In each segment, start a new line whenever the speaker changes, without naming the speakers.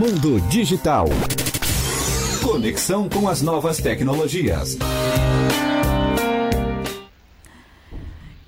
Mundo Digital. Conexão com as novas tecnologias.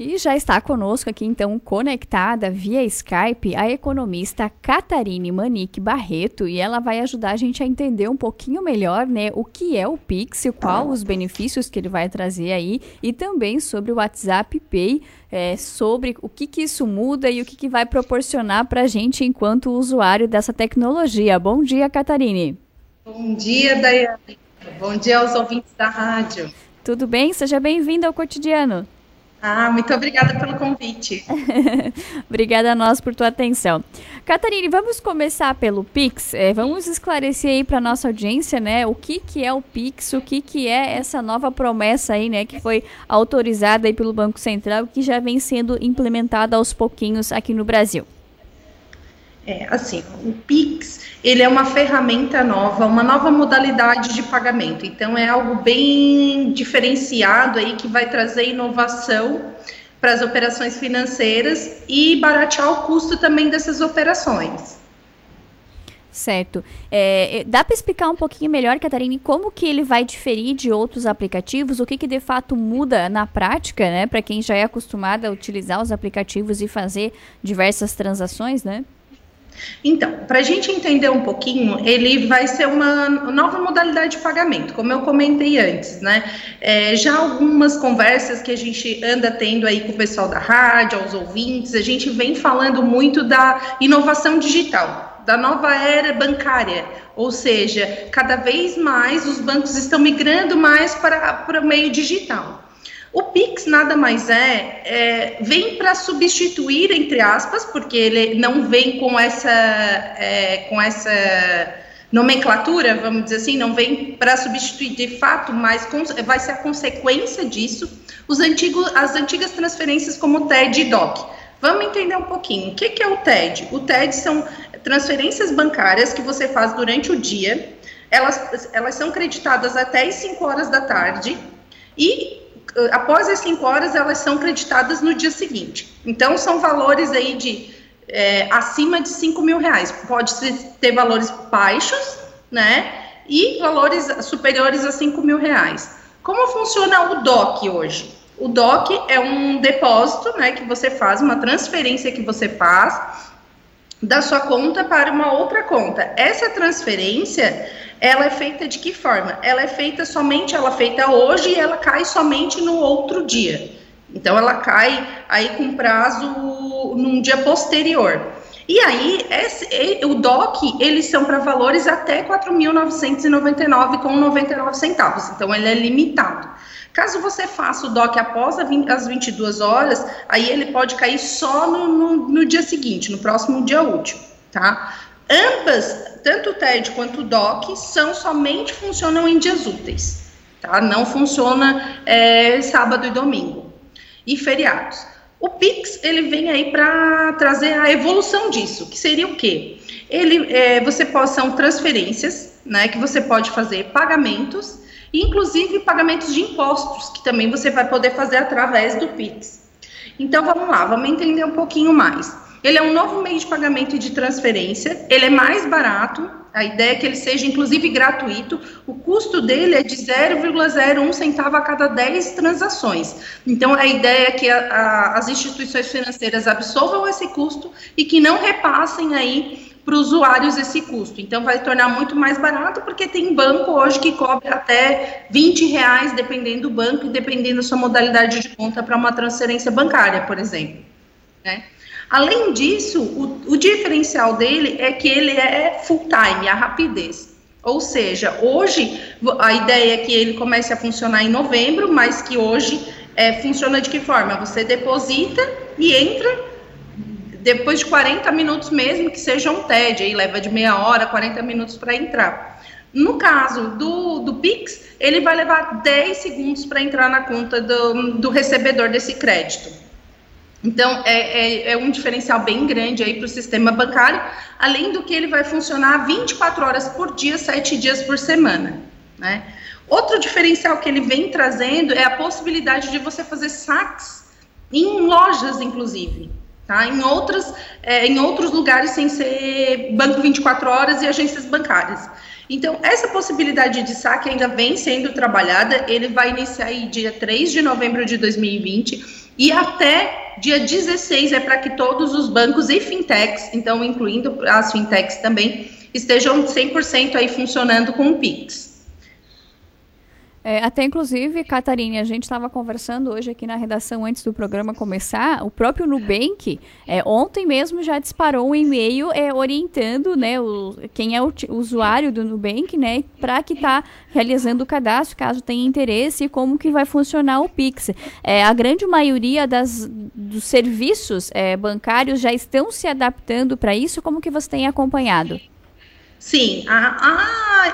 E já está conosco aqui, então, conectada via Skype, a economista Catarine Manique Barreto, e ela vai ajudar a gente a entender um pouquinho melhor, né, o que é o Pix, qual os benefícios que ele vai trazer aí, e também sobre o WhatsApp Pay, é, sobre o que, que isso muda e o que, que vai proporcionar para a gente enquanto usuário dessa tecnologia. Bom dia, Catarine.
Bom dia, Daiane. Bom dia aos ouvintes da rádio.
Tudo bem? Seja bem-vinda ao cotidiano.
Ah, muito obrigada pelo convite.
obrigada a nós por tua atenção. Catarine, vamos começar pelo Pix. É, vamos esclarecer aí para nossa audiência, né, o que que é o Pix, o que que é essa nova promessa aí, né, que foi autorizada aí pelo Banco Central, que já vem sendo implementada aos pouquinhos aqui no Brasil.
É, assim, o Pix, ele é uma ferramenta nova, uma nova modalidade de pagamento. Então, é algo bem diferenciado aí que vai trazer inovação para as operações financeiras e baratear o custo também dessas operações.
Certo. É, é dá para explicar um pouquinho melhor, Catarina, como que ele vai diferir de outros aplicativos? O que, que de fato muda na prática, né? Para quem já é acostumado a utilizar os aplicativos e fazer diversas transações, né?
Então, para a gente entender um pouquinho, ele vai ser uma nova modalidade de pagamento, como eu comentei antes, né? É, já algumas conversas que a gente anda tendo aí com o pessoal da rádio, aos ouvintes, a gente vem falando muito da inovação digital, da nova era bancária, ou seja, cada vez mais os bancos estão migrando mais para, para o meio digital. O Pix nada mais é, é vem para substituir, entre aspas, porque ele não vem com essa, é, com essa nomenclatura, vamos dizer assim, não vem para substituir de fato, mas vai ser a consequência disso, os antigos, as antigas transferências como TED e DOC. Vamos entender um pouquinho. O que, que é o TED? O TED são transferências bancárias que você faz durante o dia, elas, elas são creditadas até as 5 horas da tarde, e após as 5 horas, elas são creditadas no dia seguinte. Então, são valores aí de é, acima de 5 mil reais. Pode ter valores baixos, né? E valores superiores a 5 mil reais. Como funciona o DOC hoje? O DOC é um depósito, né, que você faz, uma transferência que você faz da sua conta para uma outra conta. Essa transferência, ela é feita de que forma? Ela é feita somente, ela é feita hoje e ela cai somente no outro dia. Então ela cai aí com prazo num dia posterior. E aí, esse, o DOC, eles são para valores até 4.999,99 centavos. Então, ele é limitado. Caso você faça o DOC após as 22 horas, aí ele pode cair só no, no, no dia seguinte, no próximo dia útil, tá? Ambas, tanto o TED quanto o DOC, são somente funcionam em dias úteis, tá? Não funciona é, sábado e domingo e feriados. O Pix ele vem aí para trazer a evolução disso, que seria o quê? Ele, é, você pode são transferências, né? Que você pode fazer pagamentos inclusive pagamentos de impostos, que também você vai poder fazer através do Pix. Então vamos lá, vamos entender um pouquinho mais. Ele é um novo meio de pagamento e de transferência, ele é mais barato, a ideia é que ele seja inclusive gratuito, o custo dele é de 0,01 centavo a cada 10 transações. Então a ideia é que a, a, as instituições financeiras absorvam esse custo e que não repassem aí para os usuários esse custo. Então, vai tornar muito mais barato, porque tem banco hoje que cobra até 20 reais, dependendo do banco e dependendo da sua modalidade de conta para uma transferência bancária, por exemplo. Né? Além disso, o, o diferencial dele é que ele é full time, a rapidez. Ou seja, hoje a ideia é que ele comece a funcionar em novembro, mas que hoje é, funciona de que forma? Você deposita e entra depois de 40 minutos mesmo, que seja um TED, aí leva de meia hora, 40 minutos para entrar. No caso do, do Pix, ele vai levar 10 segundos para entrar na conta do, do recebedor desse crédito. Então, é, é, é, um diferencial bem grande aí para o sistema bancário, além do que ele vai funcionar 24 horas por dia, 7 dias por semana, né? Outro diferencial que ele vem trazendo é a possibilidade de você fazer saques em lojas, inclusive. Tá? Em, outras, é, em outros lugares sem ser banco 24 horas e agências bancárias. Então, essa possibilidade de saque ainda vem sendo trabalhada, ele vai iniciar aí dia 3 de novembro de 2020 e até dia 16 é para que todos os bancos e fintechs, então incluindo as fintechs também, estejam 100% aí funcionando com o Pix.
É, até inclusive, Catarina, a gente estava conversando hoje aqui na redação antes do programa começar. O próprio Nubank, é, ontem mesmo já disparou um e-mail é, orientando né, o, quem é o usuário do Nubank, né, para que está realizando o cadastro, caso tenha interesse, e como que vai funcionar o Pix. É, a grande maioria das, dos serviços é, bancários já estão se adaptando para isso. Como que você tem acompanhado?
Sim, a,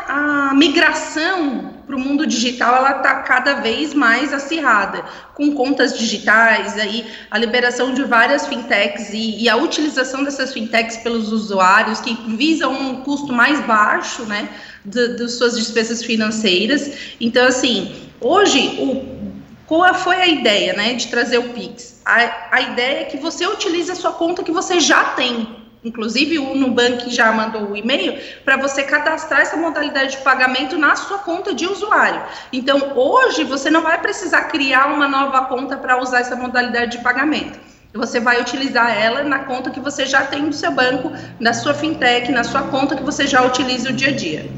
a, a migração para o mundo digital ela está cada vez mais acirrada, com contas digitais, aí a liberação de várias fintechs e, e a utilização dessas fintechs pelos usuários que visam um custo mais baixo, né, de suas despesas financeiras. Então, assim, hoje o qual foi a ideia, né, de trazer o Pix? A, a ideia é que você utilize a sua conta que você já tem Inclusive, o Nubank já mandou o e-mail para você cadastrar essa modalidade de pagamento na sua conta de usuário. Então, hoje, você não vai precisar criar uma nova conta para usar essa modalidade de pagamento. Você vai utilizar ela na conta que você já tem no seu banco, na sua fintech, na sua conta que você já utiliza o dia a dia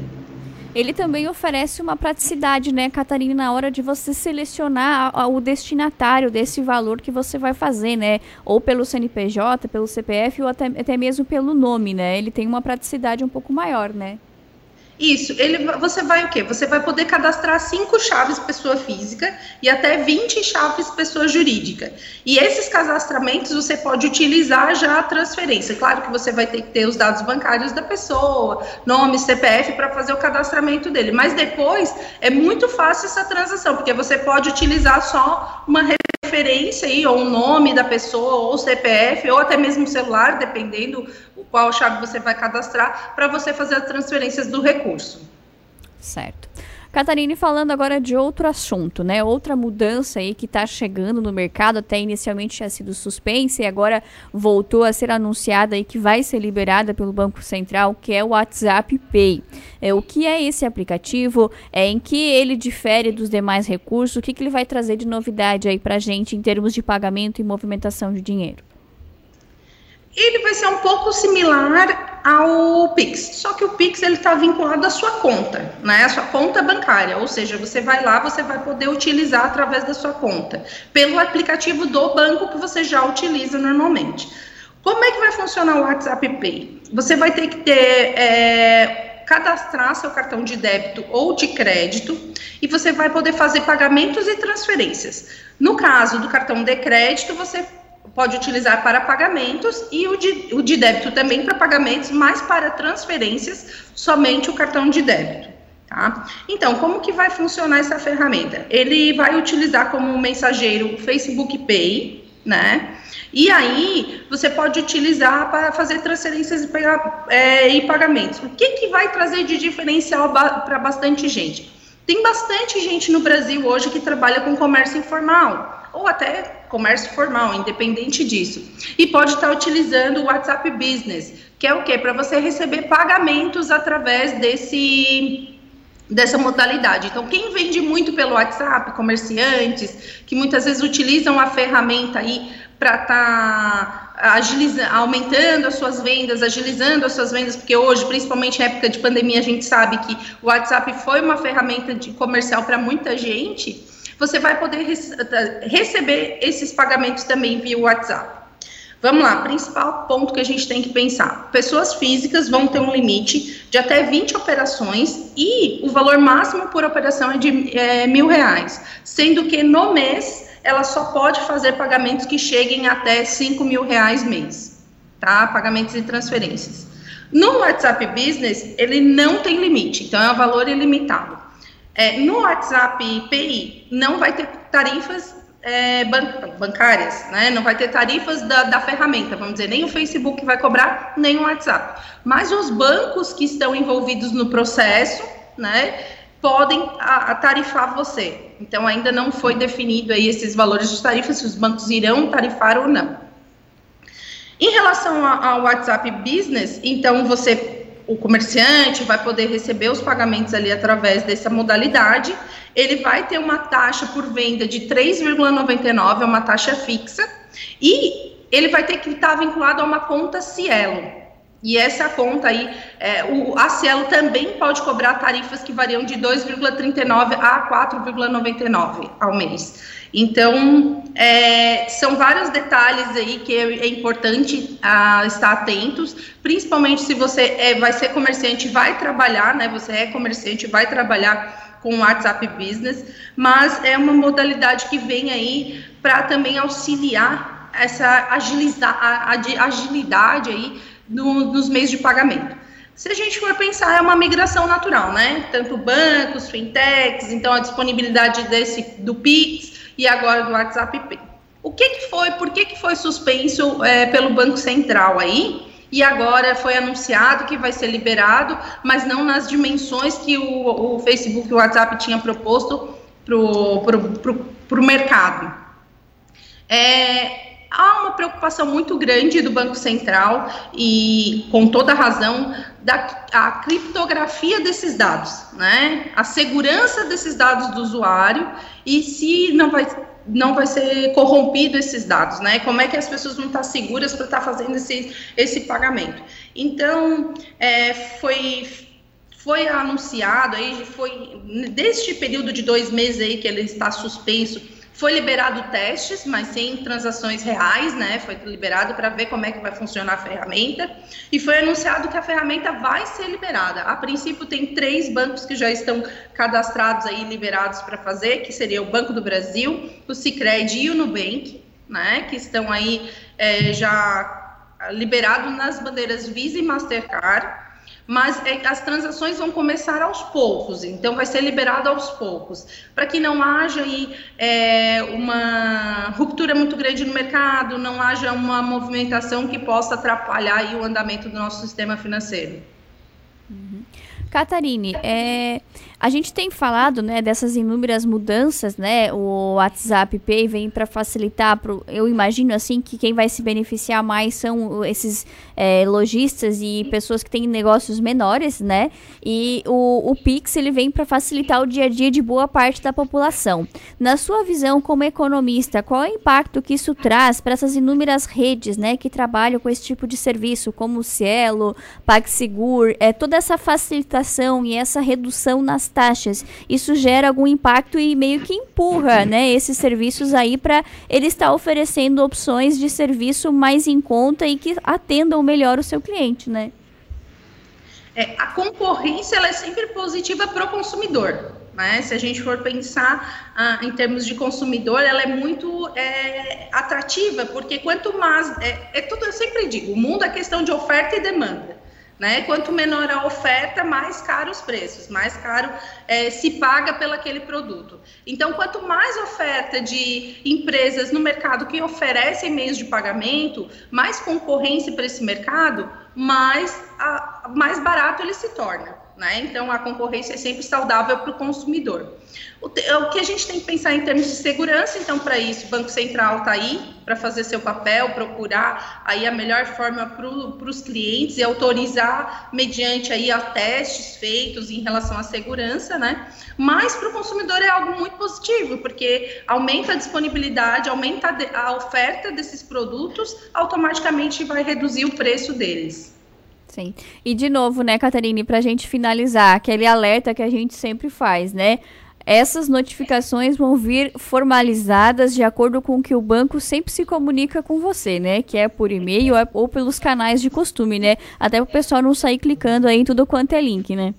ele também oferece uma praticidade, né, Catarina, na hora de você selecionar o destinatário desse valor que você vai fazer, né? Ou pelo CNPJ, pelo CPF, ou até, até mesmo pelo nome, né? Ele tem uma praticidade um pouco maior, né?
Isso, ele, você vai o quê? Você vai poder cadastrar cinco chaves pessoa física e até 20 chaves pessoa jurídica. E esses cadastramentos você pode utilizar já a transferência. Claro que você vai ter que ter os dados bancários da pessoa, nome, CPF para fazer o cadastramento dele. Mas depois é muito fácil essa transação, porque você pode utilizar só uma referência aí, ou o nome da pessoa, ou o CPF, ou até mesmo o celular, dependendo qual chave você vai cadastrar, para você fazer as transferências do recurso.
Certo. Catarine, falando agora de outro assunto, né? Outra mudança aí que está chegando no mercado, até inicialmente tinha sido suspensa e agora voltou a ser anunciada e que vai ser liberada pelo Banco Central, que é o WhatsApp Pay. É, o que é esse aplicativo? É, em que ele difere dos demais recursos? O que, que ele vai trazer de novidade aí para gente em termos de pagamento e movimentação de dinheiro?
ele vai ser um pouco similar ao Pix, só que o Pix ele está vinculado à sua conta, né? A sua conta bancária, ou seja, você vai lá, você vai poder utilizar através da sua conta, pelo aplicativo do banco que você já utiliza normalmente. Como é que vai funcionar o WhatsApp Pay? Você vai ter que ter é, cadastrar seu cartão de débito ou de crédito e você vai poder fazer pagamentos e transferências. No caso do cartão de crédito, você pode utilizar para pagamentos e o de, o de débito também para pagamentos, mas para transferências, somente o cartão de débito. Tá? Então, como que vai funcionar essa ferramenta? Ele vai utilizar como mensageiro o Facebook Pay, né? E aí, você pode utilizar para fazer transferências e, pegar, é, e pagamentos. O que, que vai trazer de diferencial para bastante gente? Tem bastante gente no Brasil hoje que trabalha com comércio informal, ou até comércio formal, independente disso. E pode estar utilizando o WhatsApp Business, que é o quê? Para você receber pagamentos através desse dessa modalidade. Então, quem vende muito pelo WhatsApp, comerciantes, que muitas vezes utilizam a ferramenta aí para estar tá aumentando as suas vendas, agilizando as suas vendas, porque hoje, principalmente na época de pandemia, a gente sabe que o WhatsApp foi uma ferramenta de comercial para muita gente você vai poder receber esses pagamentos também via WhatsApp. Vamos lá, principal ponto que a gente tem que pensar: pessoas físicas vão ter um limite de até 20 operações e o valor máximo por operação é de é, mil reais, sendo que no mês ela só pode fazer pagamentos que cheguem até 5 mil reais mês, tá? Pagamentos e transferências. No WhatsApp Business, ele não tem limite, então é um valor ilimitado. É, no WhatsApp PI não vai ter tarifas é, ban bancárias, né? Não vai ter tarifas da, da, ferramenta, vamos dizer, nem o Facebook vai cobrar, nem o WhatsApp. Mas os bancos que estão envolvidos no processo, né, podem tarifar você. Então ainda não foi definido aí esses valores de tarifa, se os bancos irão tarifar ou não. Em relação ao WhatsApp Business, então você, o comerciante, vai poder receber os pagamentos ali através dessa modalidade. Ele vai ter uma taxa por venda de 3,99, é uma taxa fixa, e ele vai ter que estar vinculado a uma conta Cielo. E essa conta aí, é, o, a Cielo também pode cobrar tarifas que variam de 2,39 a 4,99 ao mês. Então, é, são vários detalhes aí que é, é importante a, estar atentos, principalmente se você é, vai ser comerciante, vai trabalhar, né? Você é comerciante, vai trabalhar com o WhatsApp Business, mas é uma modalidade que vem aí para também auxiliar essa agilizar, a, a, agilidade aí no, nos meios de pagamento. Se a gente for pensar, é uma migração natural, né? Tanto bancos, fintechs, então a disponibilidade desse do Pix e agora do WhatsApp Pay. O que, que foi, por que, que foi suspenso é, pelo Banco Central aí? E agora foi anunciado que vai ser liberado, mas não nas dimensões que o, o Facebook e o WhatsApp tinha proposto para o mercado. É, há uma preocupação muito grande do Banco Central e com toda razão da a criptografia desses dados, né? A segurança desses dados do usuário e se não vai não vai ser corrompido esses dados, né? Como é que as pessoas vão estar seguras para estar fazendo esse, esse pagamento? Então, é, foi foi anunciado aí, foi deste período de dois meses aí que ele está suspenso foi liberado testes, mas sem transações reais, né? Foi liberado para ver como é que vai funcionar a ferramenta. E foi anunciado que a ferramenta vai ser liberada. A princípio, tem três bancos que já estão cadastrados aí, liberados para fazer, que seria o Banco do Brasil, o Cicred e o Nubank, né? Que estão aí é, já liberados nas bandeiras Visa e Mastercard mas é, as transações vão começar aos poucos, então vai ser liberado aos poucos, para que não haja aí é, uma ruptura muito grande no mercado, não haja uma movimentação que possa atrapalhar aí o andamento do nosso sistema financeiro.
Catarine, é, a gente tem falado né, dessas inúmeras mudanças, né? O WhatsApp Pay vem para facilitar. Pro, eu imagino assim que quem vai se beneficiar mais são esses é, lojistas e pessoas que têm negócios menores, né? E o, o Pix ele vem para facilitar o dia a dia de boa parte da população. Na sua visão como economista, qual é o impacto que isso traz para essas inúmeras redes, né, que trabalham com esse tipo de serviço, como o Cielo, PagSegur, é toda essa facilitação e essa redução nas taxas, isso gera algum impacto e meio que empurra, né, esses serviços aí para ele estar oferecendo opções de serviço mais em conta e que atendam melhor o seu cliente, né?
É, a concorrência ela é sempre positiva para o consumidor. Né? Se a gente for pensar ah, em termos de consumidor, ela é muito é, atrativa, porque quanto mais. É, é tudo, eu sempre digo: o mundo é questão de oferta e demanda. Né? Quanto menor a oferta, mais caro os preços, mais caro é, se paga pelo aquele produto. Então, quanto mais oferta de empresas no mercado que oferecem meios de pagamento, mais concorrência para esse mercado, mais, a, mais barato ele se torna. Né? Então, a concorrência é sempre saudável para o consumidor. O, que a gente tem que pensar em termos de segurança, então, para isso, o Banco Central está aí para fazer seu papel, procurar aí a melhor forma para os clientes e autorizar mediante aí a testes feitos em relação à segurança, né? Mas para o consumidor é algo muito positivo, porque aumenta a disponibilidade, aumenta a oferta desses produtos, automaticamente vai reduzir o preço deles.
Sim. E de novo, né, Catarine, para a gente finalizar, aquele alerta que a gente sempre faz, né? Essas notificações vão vir formalizadas de acordo com o que o banco sempre se comunica com você, né? Que é por e-mail ou pelos canais de costume, né? Até o pessoal não sair clicando aí em tudo quanto é link, né?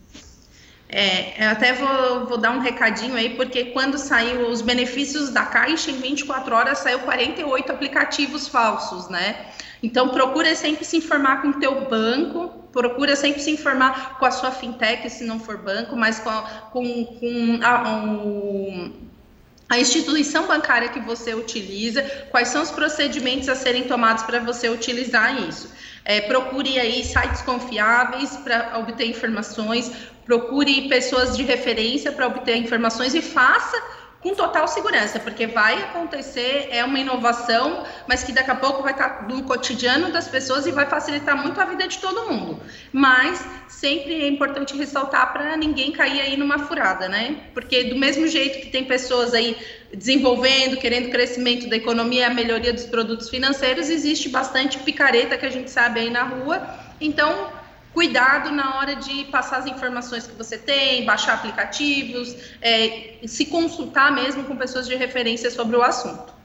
É, eu até vou, vou dar um recadinho aí, porque quando saiu os benefícios da Caixa, em 24 horas saiu 48 aplicativos falsos, né? Então, procura sempre se informar com o teu banco, procura sempre se informar com a sua fintech, se não for banco, mas com, com, com a, um, a instituição bancária que você utiliza, quais são os procedimentos a serem tomados para você utilizar isso. É, procure aí sites confiáveis para obter informações, procure pessoas de referência para obter informações e faça com total segurança, porque vai acontecer, é uma inovação, mas que daqui a pouco vai estar no cotidiano das pessoas e vai facilitar muito a vida de todo mundo. Mas sempre é importante ressaltar para ninguém cair aí numa furada, né? Porque do mesmo jeito que tem pessoas aí desenvolvendo, querendo crescimento da economia, a melhoria dos produtos financeiros, existe bastante picareta que a gente sabe aí na rua. Então, cuidado na hora de passar as informações que você tem, baixar aplicativos, é, se consultar mesmo com pessoas de referência sobre o assunto.